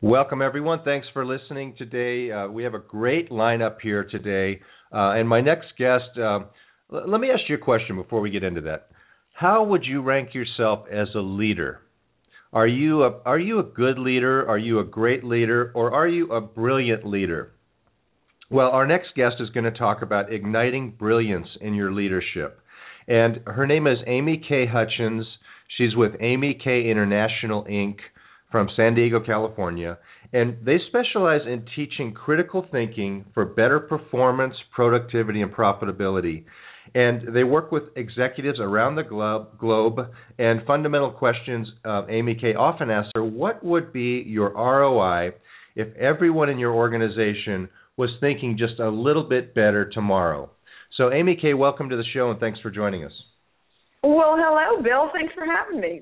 Welcome, everyone. Thanks for listening today. Uh, we have a great lineup here today. Uh, and my next guest, uh, l- let me ask you a question before we get into that. How would you rank yourself as a leader? Are you a, are you a good leader? Are you a great leader? Or are you a brilliant leader? Well, our next guest is going to talk about igniting brilliance in your leadership. And her name is Amy K. Hutchens. She's with Amy K. International Inc from San Diego, California, and they specialize in teaching critical thinking for better performance, productivity, and profitability. And they work with executives around the globe, globe and fundamental questions uh, Amy K often asks her what would be your ROI if everyone in your organization was thinking just a little bit better tomorrow? So, Amy K, welcome to the show and thanks for joining us. Well, hello, Bill. Thanks for having me.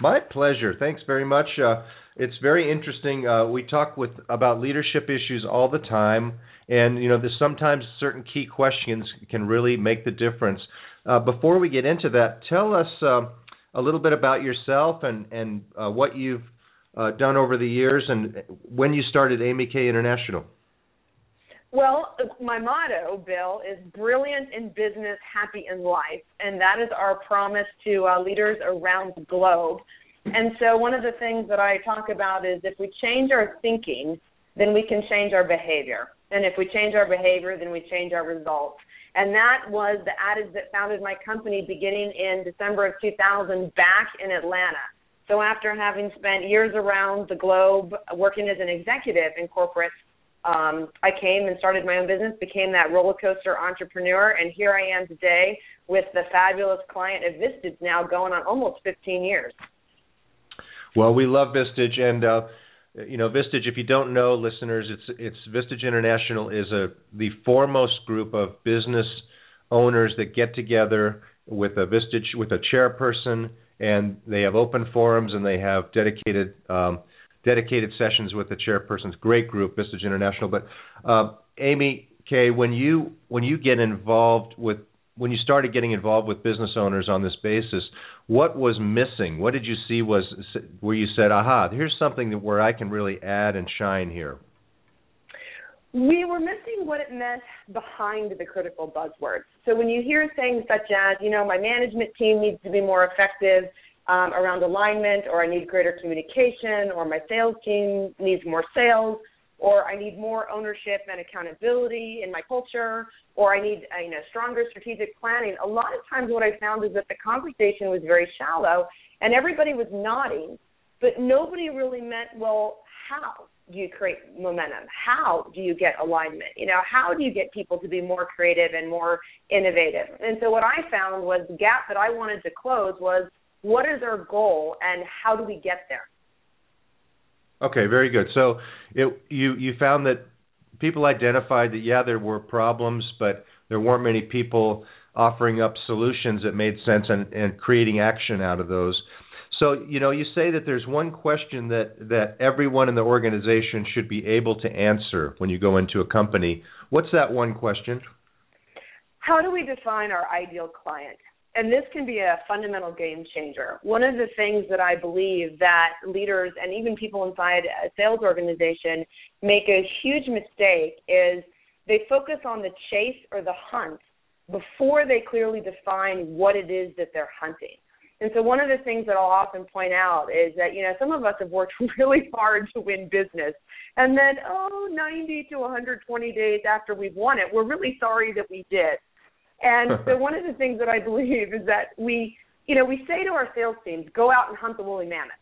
My pleasure. Thanks very much. Uh, it's very interesting. Uh, we talk with about leadership issues all the time, and you know, there's sometimes certain key questions can really make the difference. Uh, before we get into that, tell us uh, a little bit about yourself and and uh, what you've uh, done over the years, and when you started Amy K International. Well, my motto, Bill, is brilliant in business, happy in life. And that is our promise to uh, leaders around the globe. And so, one of the things that I talk about is if we change our thinking, then we can change our behavior. And if we change our behavior, then we change our results. And that was the adage that founded my company beginning in December of 2000 back in Atlanta. So, after having spent years around the globe working as an executive in corporate um, I came and started my own business, became that roller coaster entrepreneur, and here I am today with the fabulous client of Vistage now going on almost 15 years. Well, we love Vistage, and uh, you know Vistage. If you don't know, listeners, it's it's Vistage International is a the foremost group of business owners that get together with a Vistage with a chairperson, and they have open forums and they have dedicated. Um, dedicated sessions with the chairpersons. Great group, Vistage International. But uh, Amy Kay, when you when you get involved with when you started getting involved with business owners on this basis, what was missing? What did you see was where you said, "Aha, here's something that where I can really add and shine here." We were missing what it meant behind the critical buzzwords. So when you hear things such as, you know, my management team needs to be more effective, um, around alignment, or I need greater communication, or my sales team needs more sales, or I need more ownership and accountability in my culture, or I need you know stronger strategic planning. A lot of times, what I found is that the conversation was very shallow, and everybody was nodding, but nobody really meant, well, how do you create momentum? How do you get alignment? You know, how do you get people to be more creative and more innovative? And so what I found was the gap that I wanted to close was what is our goal and how do we get there? Okay, very good. So it, you you found that people identified that yeah there were problems, but there weren't many people offering up solutions that made sense and, and creating action out of those. So you know you say that there's one question that that everyone in the organization should be able to answer when you go into a company. What's that one question? How do we define our ideal client? And this can be a fundamental game changer. One of the things that I believe that leaders and even people inside a sales organization make a huge mistake is they focus on the chase or the hunt before they clearly define what it is that they're hunting. And so one of the things that I'll often point out is that, you know, some of us have worked really hard to win business. And then, oh, 90 to 120 days after we've won it, we're really sorry that we did. And so one of the things that I believe is that we, you know, we say to our sales teams, go out and hunt the woolly mammoth.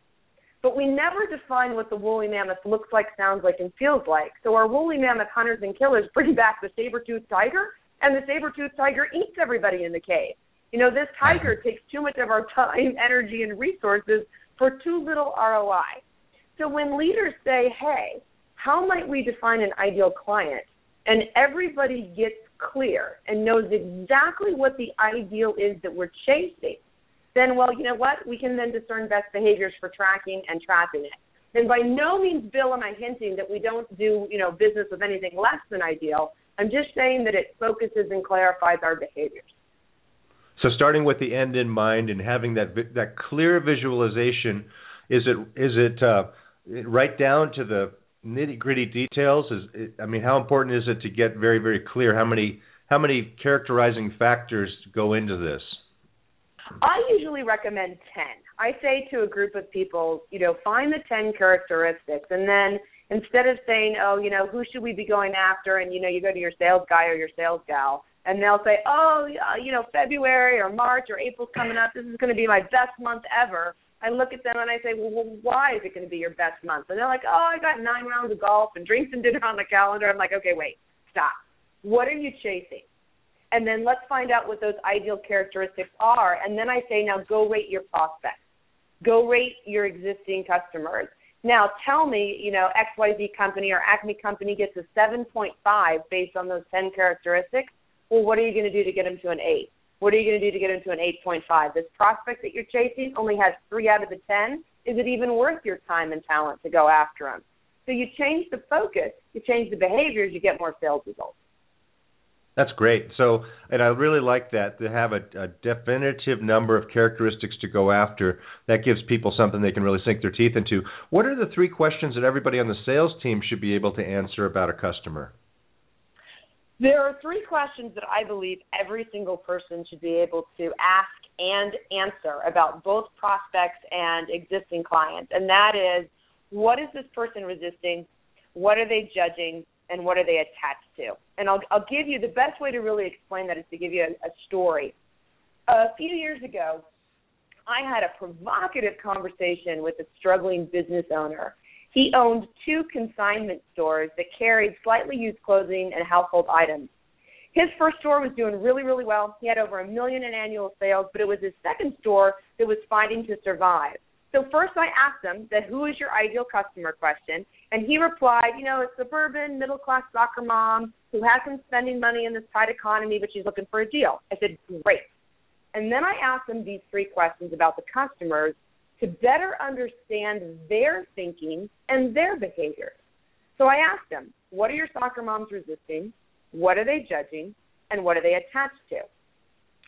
But we never define what the woolly mammoth looks like, sounds like, and feels like. So our woolly mammoth hunters and killers bring back the saber-toothed tiger, and the saber-toothed tiger eats everybody in the cave. You know, this tiger mm-hmm. takes too much of our time, energy, and resources for too little ROI. So when leaders say, hey, how might we define an ideal client? And everybody gets clear and knows exactly what the ideal is that we're chasing, then, well, you know what? We can then discern best behaviors for tracking and trapping it. And by no means, Bill, am I hinting that we don't do, you know, business with anything less than ideal. I'm just saying that it focuses and clarifies our behaviors. So starting with the end in mind and having that that clear visualization, is it is it uh, right down to the nitty gritty details? Is I mean, how important is it to get very very clear how many how many characterizing factors go into this? I usually recommend 10. I say to a group of people, you know, find the 10 characteristics and then instead of saying, oh, you know, who should we be going after? And, you know, you go to your sales guy or your sales gal and they'll say, oh, uh, you know, February or March or April's coming up. This is going to be my best month ever. I look at them and I say, well, why is it going to be your best month? And they're like, oh, I got nine rounds of golf and drinks and dinner on the calendar. I'm like, okay, wait, stop. What are you chasing? And then let's find out what those ideal characteristics are. And then I say, now go rate your prospects. Go rate your existing customers. Now tell me, you know, XYZ company or Acme company gets a 7.5 based on those 10 characteristics. Well, what are you going to do to get them to an 8? What are you going to do to get them to an 8.5? This prospect that you're chasing only has 3 out of the 10. Is it even worth your time and talent to go after them? So you change the focus, you change the behaviors, you get more sales results. That's great. So, and I really like that to have a, a, definitive number of characteristics to go after. That gives people something they can really sink their teeth into. What are the three questions that everybody on the sales team should be able to answer about a customer? There are three questions that I believe every single person should be able to ask and answer about both prospects and existing clients. And that is what is this person resisting? What are they judging? and what are they attached to? And I'll, I'll give you the best way to really explain that is to give you a, a story. A few years ago, I had a provocative conversation with a struggling business owner. He owned two consignment stores that carried slightly used clothing and household items. His first store was doing really, really well. He had over a million in annual sales, but it was his second store that was fighting to survive. So first I asked him the who is your ideal customer question, and he replied, you know, a suburban middle class soccer mom who hasn't spending money in this tight economy, but she's looking for a deal. I said, great. And then I asked him these three questions about the customers to better understand their thinking and their behaviors. So I asked them, what are your soccer moms resisting? What are they judging? And what are they attached to?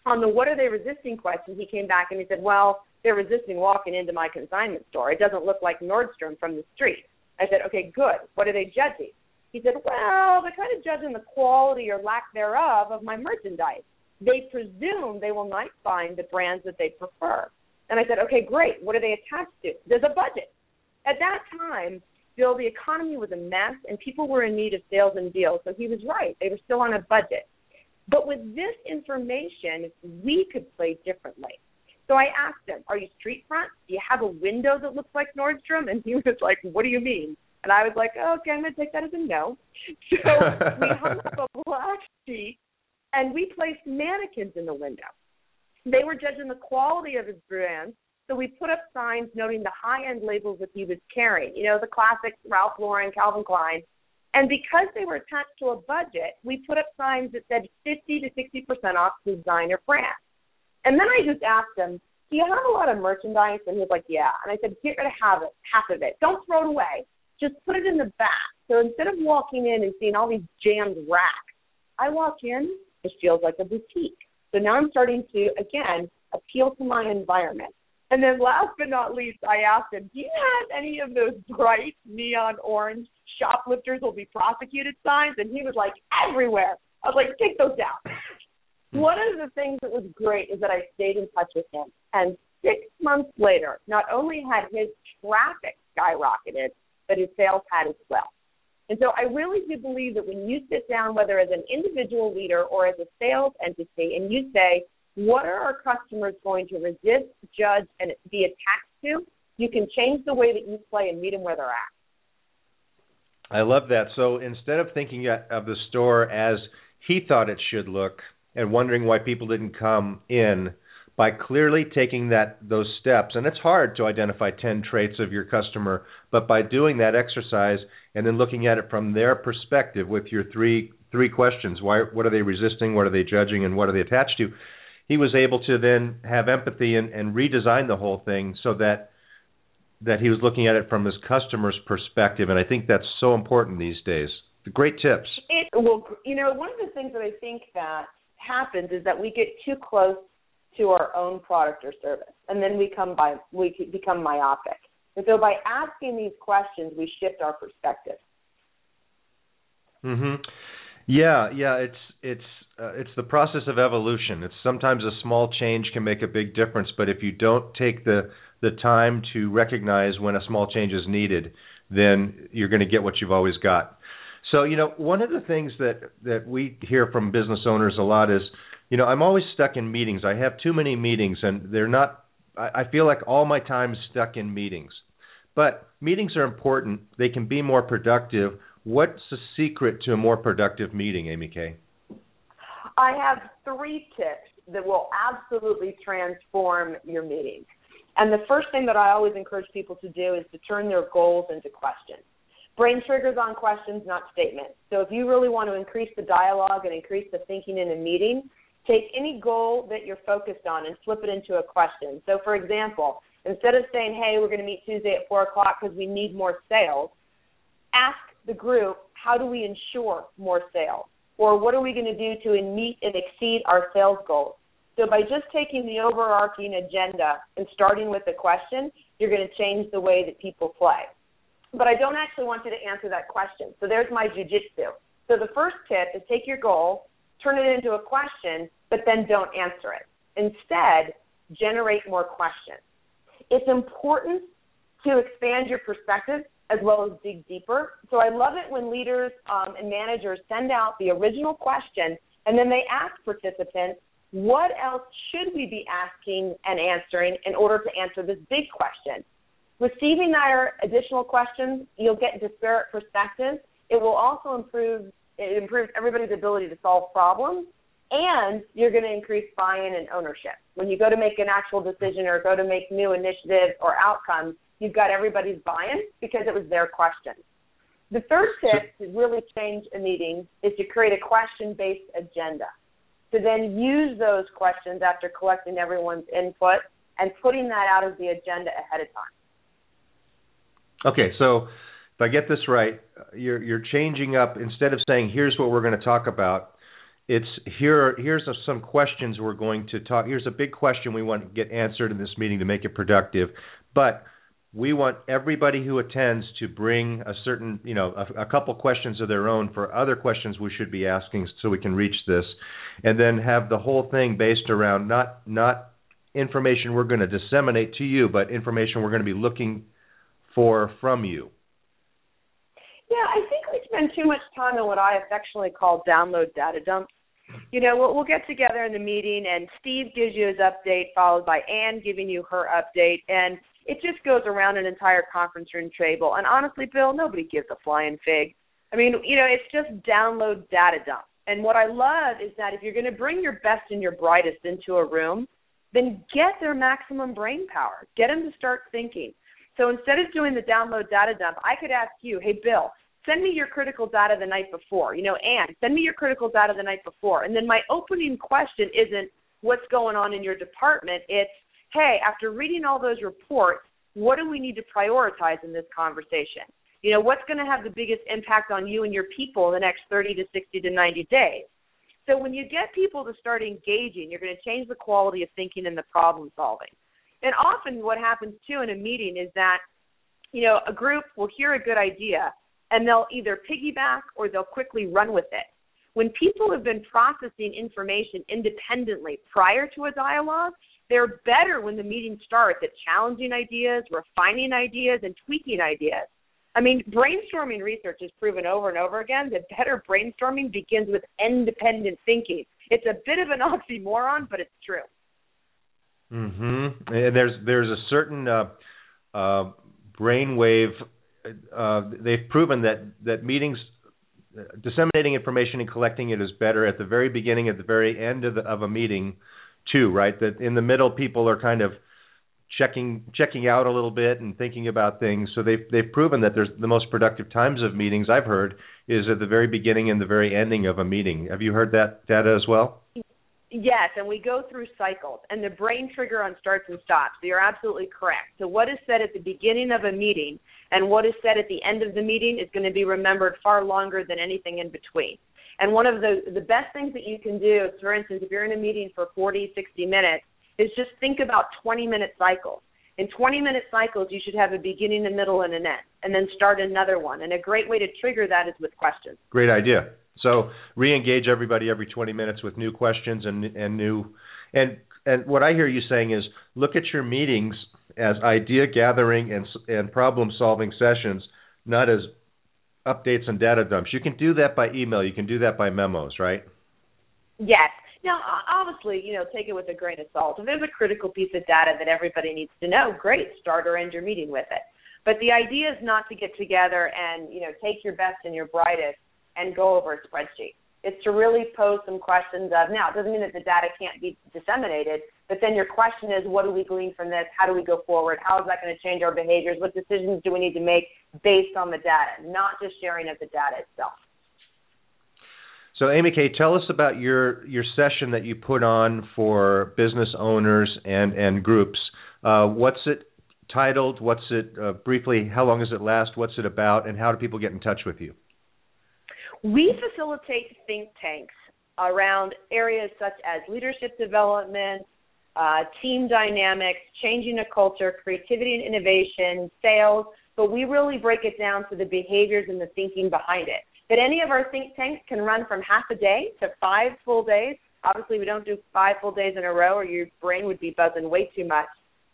On the what are they resisting question, he came back and he said, well, they're resisting walking into my consignment store. It doesn't look like Nordstrom from the street. I said, okay, good. What are they judging? He said, well, they're kind of judging the quality or lack thereof of my merchandise. They presume they will not find the brands that they prefer. And I said, okay, great. What are they attached to? There's a budget. At that time, Bill, the economy was a mess and people were in need of sales and deals. So he was right. They were still on a budget. But with this information, we could play differently. So I asked him, Are you street front? Do you have a window that looks like Nordstrom? And he was like, What do you mean? And I was like, oh, Okay, I'm going to take that as a no. So we hung up a black sheet and we placed mannequins in the window. They were judging the quality of his brands. So we put up signs noting the high end labels that he was carrying, you know, the classic Ralph Lauren, Calvin Klein. And because they were attached to a budget, we put up signs that said 50 to 60% off designer brands. And then I just asked him, Do you have a lot of merchandise? And he was like, Yeah. And I said, Get rid of half of it. Don't throw it away. Just put it in the back. So instead of walking in and seeing all these jammed racks, I walk in, it feels like a boutique. So now I'm starting to, again, appeal to my environment. And then last but not least, I asked him, Do you have any of those bright neon orange shoplifters will be prosecuted signs? And he was like, Everywhere. I was like, Take those down. Hmm. One of the things that was great is that I stayed in touch with him. And six months later, not only had his traffic skyrocketed, but his sales had as well. And so I really do believe that when you sit down, whether as an individual leader or as a sales entity, and you say, what are our customers going to resist, judge, and be attached to, you can change the way that you play and meet them where they're at. I love that. So instead of thinking of the store as he thought it should look, and wondering why people didn't come in, by clearly taking that those steps and it's hard to identify 10 traits of your customer but by doing that exercise and then looking at it from their perspective with your three three questions. Why what are they resisting? What are they judging? And what are they attached to? He was able to then have empathy and, and redesign the whole thing so that that he was looking at it from his customer's perspective. And i think that's so important these days. Great tips. It, well you know one of the things that i think that happens is that we get too close to our own product or service, and then we come by we become myopic. And so by asking these questions, we shift our perspective. Mhm. Yeah, yeah, it's it's uh, it's the process of evolution. It's sometimes a small change can make a big difference, but if you don't take the the time to recognize when a small change is needed, then you're going to get what you've always got. So, you know, one of the things that that we hear from business owners a lot is you know, I'm always stuck in meetings. I have too many meetings, and they're not. I, I feel like all my time is stuck in meetings. But meetings are important. They can be more productive. What's the secret to a more productive meeting, Amy Kay? I have three tips that will absolutely transform your meeting. And the first thing that I always encourage people to do is to turn their goals into questions. Brain triggers on questions, not statements. So if you really want to increase the dialogue and increase the thinking in a meeting, Take any goal that you're focused on and flip it into a question. So, for example, instead of saying, hey, we're going to meet Tuesday at 4 o'clock because we need more sales, ask the group, how do we ensure more sales? Or what are we going to do to meet and exceed our sales goals? So, by just taking the overarching agenda and starting with the question, you're going to change the way that people play. But I don't actually want you to answer that question. So, there's my jujitsu. So, the first tip is take your goal, turn it into a question, but then don't answer it. Instead, generate more questions. It's important to expand your perspective as well as dig deeper. So I love it when leaders um, and managers send out the original question and then they ask participants, what else should we be asking and answering in order to answer this big question? Receiving our additional questions, you'll get disparate perspectives. It will also improve it improves everybody's ability to solve problems and you're going to increase buy-in and ownership. When you go to make an actual decision or go to make new initiatives or outcomes, you've got everybody's buy-in because it was their question. The third tip to really change a meeting is to create a question-based agenda. To then use those questions after collecting everyone's input and putting that out as the agenda ahead of time. Okay, so if I get this right, you're you're changing up instead of saying here's what we're going to talk about, it's here here's some questions we're going to talk here's a big question we want to get answered in this meeting to make it productive. But we want everybody who attends to bring a certain you know a, a couple questions of their own for other questions we should be asking so we can reach this. And then have the whole thing based around not not information we're going to disseminate to you but information we're going to be looking for from you. Yeah, I think we spend too much time on what I affectionately call download data dumps you know, we'll, we'll get together in the meeting, and Steve gives you his update, followed by Ann giving you her update, and it just goes around an entire conference room table. And honestly, Bill, nobody gives a flying fig. I mean, you know, it's just download data dump. And what I love is that if you're going to bring your best and your brightest into a room, then get their maximum brain power. Get them to start thinking. So instead of doing the download data dump, I could ask you, hey, Bill, send me your critical data the night before. You know, Ann, send me your critical data the night before. And then my opening question isn't what's going on in your department. It's, hey, after reading all those reports, what do we need to prioritize in this conversation? You know, what's going to have the biggest impact on you and your people in the next 30 to 60 to 90 days? So when you get people to start engaging, you're going to change the quality of thinking and the problem solving. And often what happens too in a meeting is that, you know, a group will hear a good idea and they'll either piggyback or they'll quickly run with it. When people have been processing information independently prior to a dialogue, they're better when the meeting starts at challenging ideas, refining ideas, and tweaking ideas. I mean, brainstorming research has proven over and over again that better brainstorming begins with independent thinking. It's a bit of an oxymoron, but it's true. Mhm. And there's there's a certain uh, uh, brainwave uh, they've proven that that meetings disseminating information and collecting it is better at the very beginning at the very end of, the, of a meeting too, right? That in the middle, people are kind of checking checking out a little bit and thinking about things. So they've they've proven that there's the most productive times of meetings I've heard is at the very beginning and the very ending of a meeting. Have you heard that data as well? Yes, and we go through cycles and the brain trigger on starts and stops. You're absolutely correct. So what is said at the beginning of a meeting and what is said at the end of the meeting is going to be remembered far longer than anything in between. And one of the the best things that you can do, for instance, if you're in a meeting for 40, 60 minutes, is just think about 20 minute cycles. In 20 minute cycles, you should have a beginning, a middle, and an end, and then start another one. And a great way to trigger that is with questions. Great idea. So re-engage everybody every 20 minutes with new questions and and new and and what I hear you saying is look at your meetings as idea gathering and and problem solving sessions, not as updates and data dumps. You can do that by email. You can do that by memos, right? Yes. Now, obviously, you know, take it with a grain of salt. If there's a critical piece of data that everybody needs to know, great, start or end your meeting with it. But the idea is not to get together and, you know, take your best and your brightest and go over a spreadsheet. It's to really pose some questions of, now, it doesn't mean that the data can't be disseminated, but then your question is, what do we glean from this? How do we go forward? How is that going to change our behaviors? What decisions do we need to make based on the data, not just sharing of the data itself? So, Amy Kay, tell us about your your session that you put on for business owners and and groups. Uh, what's it titled? What's it uh, briefly? How long does it last? What's it about? And how do people get in touch with you? We facilitate think tanks around areas such as leadership development, uh, team dynamics, changing a culture, creativity and innovation, sales. But we really break it down to the behaviors and the thinking behind it that any of our think tanks can run from half a day to five full days. Obviously, we don't do five full days in a row, or your brain would be buzzing way too much.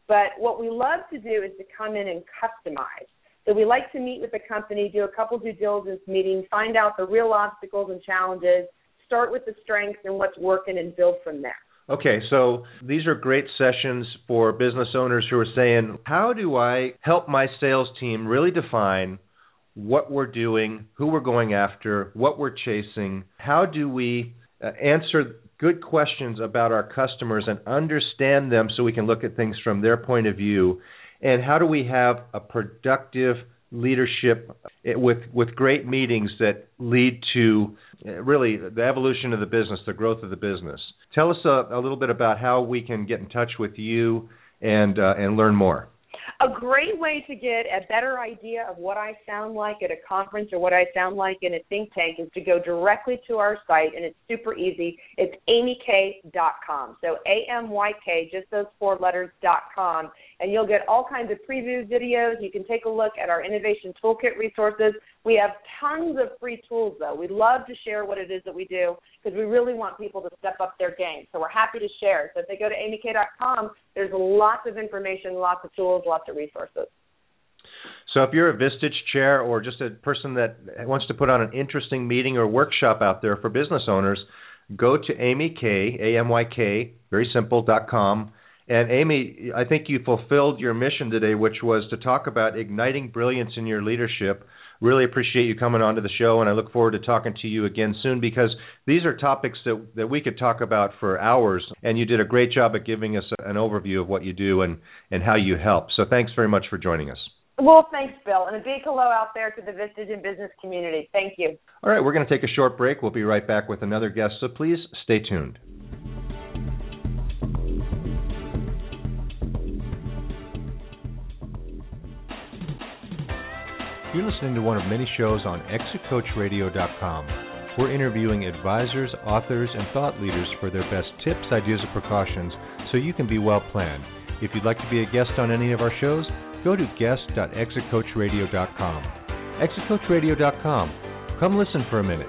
But what we love to do is to come in and customize. So we like to meet with the company, do a couple due diligence meetings, find out the real obstacles and challenges, start with the strengths and what's working, and build from there. Okay, so these are great sessions for business owners who are saying, How do I help my sales team really define what we're doing, who we're going after, what we're chasing. How do we uh, answer good questions about our customers and understand them so we can look at things from their point of view? And how do we have a productive leadership eh, with with great meetings that lead to eh, really the evolution of the business, the growth of the business? Tell us a, a little bit about how we can get in touch with you and uh, and learn more. A great way to get a better idea of what I sound like at a conference or what I sound like in a think tank is to go directly to our site, and it's super easy. It's amyk.com. So A M Y K, just those four letters dot com, and you'll get all kinds of preview videos. You can take a look at our innovation toolkit resources. We have tons of free tools, though. We love to share what it is that we do because we really want people to step up their game. So we're happy to share. So if they go to amyk.com, there's lots of information, lots of tools, lots of resources. So if you're a Vistage chair or just a person that wants to put on an interesting meeting or workshop out there for business owners, go to Amy K, A M Y K, very simple, dot com. And Amy, I think you fulfilled your mission today, which was to talk about igniting brilliance in your leadership Really appreciate you coming on to the show, and I look forward to talking to you again soon because these are topics that, that we could talk about for hours, and you did a great job at giving us an overview of what you do and, and how you help. So thanks very much for joining us. Well, thanks, Bill, and a big hello out there to the Vistage and business community. Thank you. All right, we're going to take a short break. We'll be right back with another guest, so please stay tuned. You're listening to one of many shows on ExitCoachRadio.com. We're interviewing advisors, authors, and thought leaders for their best tips, ideas, and precautions so you can be well planned. If you'd like to be a guest on any of our shows, go to guest.exitcoachradio.com. ExitCoachRadio.com. Come listen for a minute.